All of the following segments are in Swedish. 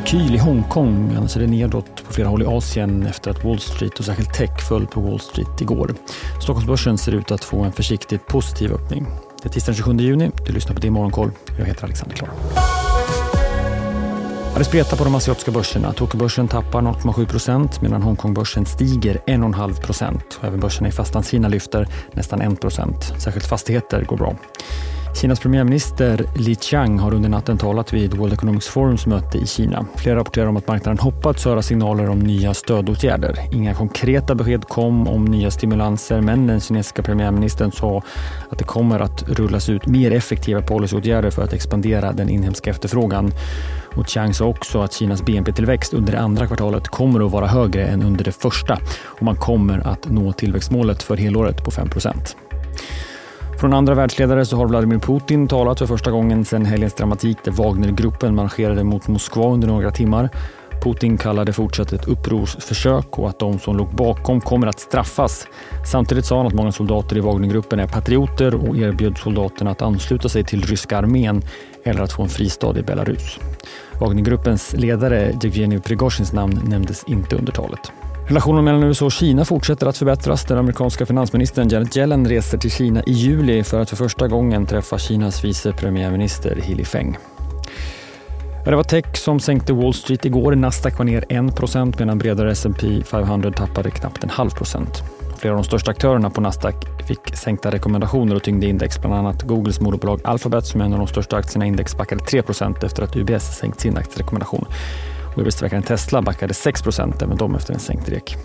rekyl i Hongkong, annars är det nedåt på flera håll i Asien efter att Wall Street och särskilt tech föll på Wall Street igår. Stockholmsbörsen ser ut att få en försiktigt positiv öppning. Det är tisdagen 27 juni. Du lyssnar på Din Morgonkoll. Jag heter Alexander Klar. Det spretar på de asiatiska börserna. Tokyobörsen tappar 0,7 procent medan Hongkongbörsen stiger 1,5 procent. Även börserna i Fastlandskina lyfter nästan 1 procent. Särskilt fastigheter går bra. Kinas premiärminister Li Qiang har under natten talat vid World Economics Forums möte i Kina. Flera rapporterar om att marknaden hoppats höra signaler om nya stödåtgärder. Inga konkreta besked kom om nya stimulanser men den kinesiska premiärministern sa att det kommer att rullas ut mer effektiva policyåtgärder för att expandera den inhemska efterfrågan. Och Chang sa också att Kinas BNP-tillväxt under det andra kvartalet kommer att vara högre än under det första och man kommer att nå tillväxtmålet för helåret på 5 procent från andra världsledare så har Vladimir Putin talat för första gången sedan helgens dramatik där Wagnergruppen marscherade mot Moskva under några timmar. Putin kallade fortsatt ett upprorsförsök och att de som låg bakom kommer att straffas. Samtidigt sa han att många soldater i Wagnergruppen är patrioter och erbjöd soldaterna att ansluta sig till ryska armén eller att få en fristad i Belarus. Wagnergruppens ledare Jevgenij Prigozjins namn nämndes inte under talet. Relationen mellan USA och Kina fortsätter att förbättras. Den amerikanska finansministern Janet Yellen reser till Kina i juli för att för första gången träffa Kinas vice premiärminister Hili Feng. Det var tech som sänkte Wall Street igår. Nasdaq var ner 1% medan bredare S&P 500 tappade knappt en halv procent. Flera av de största aktörerna på Nasdaq fick sänkta rekommendationer och tyngde index. Bland annat Googles moderbolag Alphabet som är en av de största aktierna i index backade 3% efter att UBS sänkt sin aktierekommendation och Webbtillverkaren Tesla backade 6% även de efter en sänkt rek.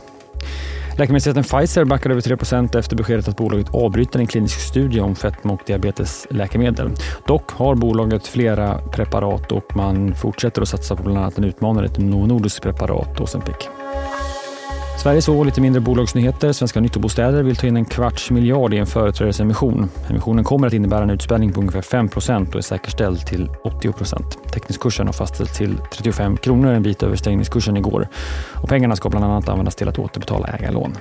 Läkemedelsjätten Pfizer backade över 3% efter beskedet att bolaget avbryter en klinisk studie om fetma och diabetesläkemedel. Dock har bolaget flera preparat och man fortsätter att satsa på bland annat en utmanare, ett Novo Nordisk preparat, Ozempic. Sverige såg lite mindre bolagsnyheter. Svenska Nyttobostäder vill ta in en kvarts miljard i en företrädesemission. Emissionen kommer att innebära en utspädning på ungefär 5% och är säkerställd till 80% Teckningskursen har fastställts till 35 kronor, en bit över stängningskursen igår. Och pengarna ska bland annat användas till att återbetala ägarlån.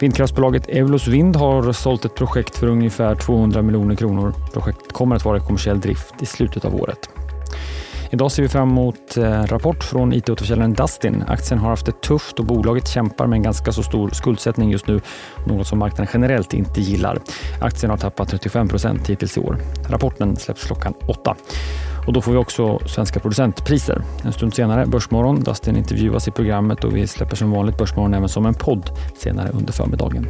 Vindkraftsbolaget Eulus Vind har sålt ett projekt för ungefär 200 miljoner kronor. Projektet kommer att vara i kommersiell drift i slutet av året. Idag ser vi fram emot en rapport från IT-återförsäljaren Dustin. Aktien har haft det tufft och bolaget kämpar med en ganska så stor skuldsättning just nu, något som marknaden generellt inte gillar. Aktien har tappat 35 procent hittills i år. Rapporten släpps klockan åtta. Och då får vi också svenska producentpriser. En stund senare Börsmorgon. Dustin intervjuas i programmet och vi släpper som vanligt Börsmorgon även som en podd senare under förmiddagen.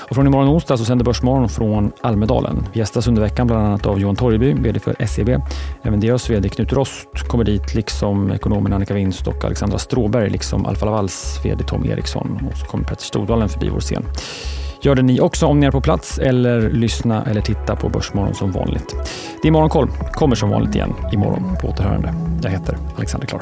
Och från imorgon onsdag så sänder Börsmorgon från Almedalen. Vi gästas under veckan bland annat av Johan Torgeby, VD för SEB. Även deras VD Knut Rost kommer dit, liksom ekonomen Annika Winst och Alexandra Stråberg, liksom Alfa Lavals VD Tom Eriksson. Och så kommer Petter Stordalen förbi vår scen. Gör det ni också om ni är på plats eller lyssna eller titta på Börsmorgon som vanligt. Din Morgonkoll kommer som vanligt igen imorgon på återhörande. Jag heter Alexander Klar.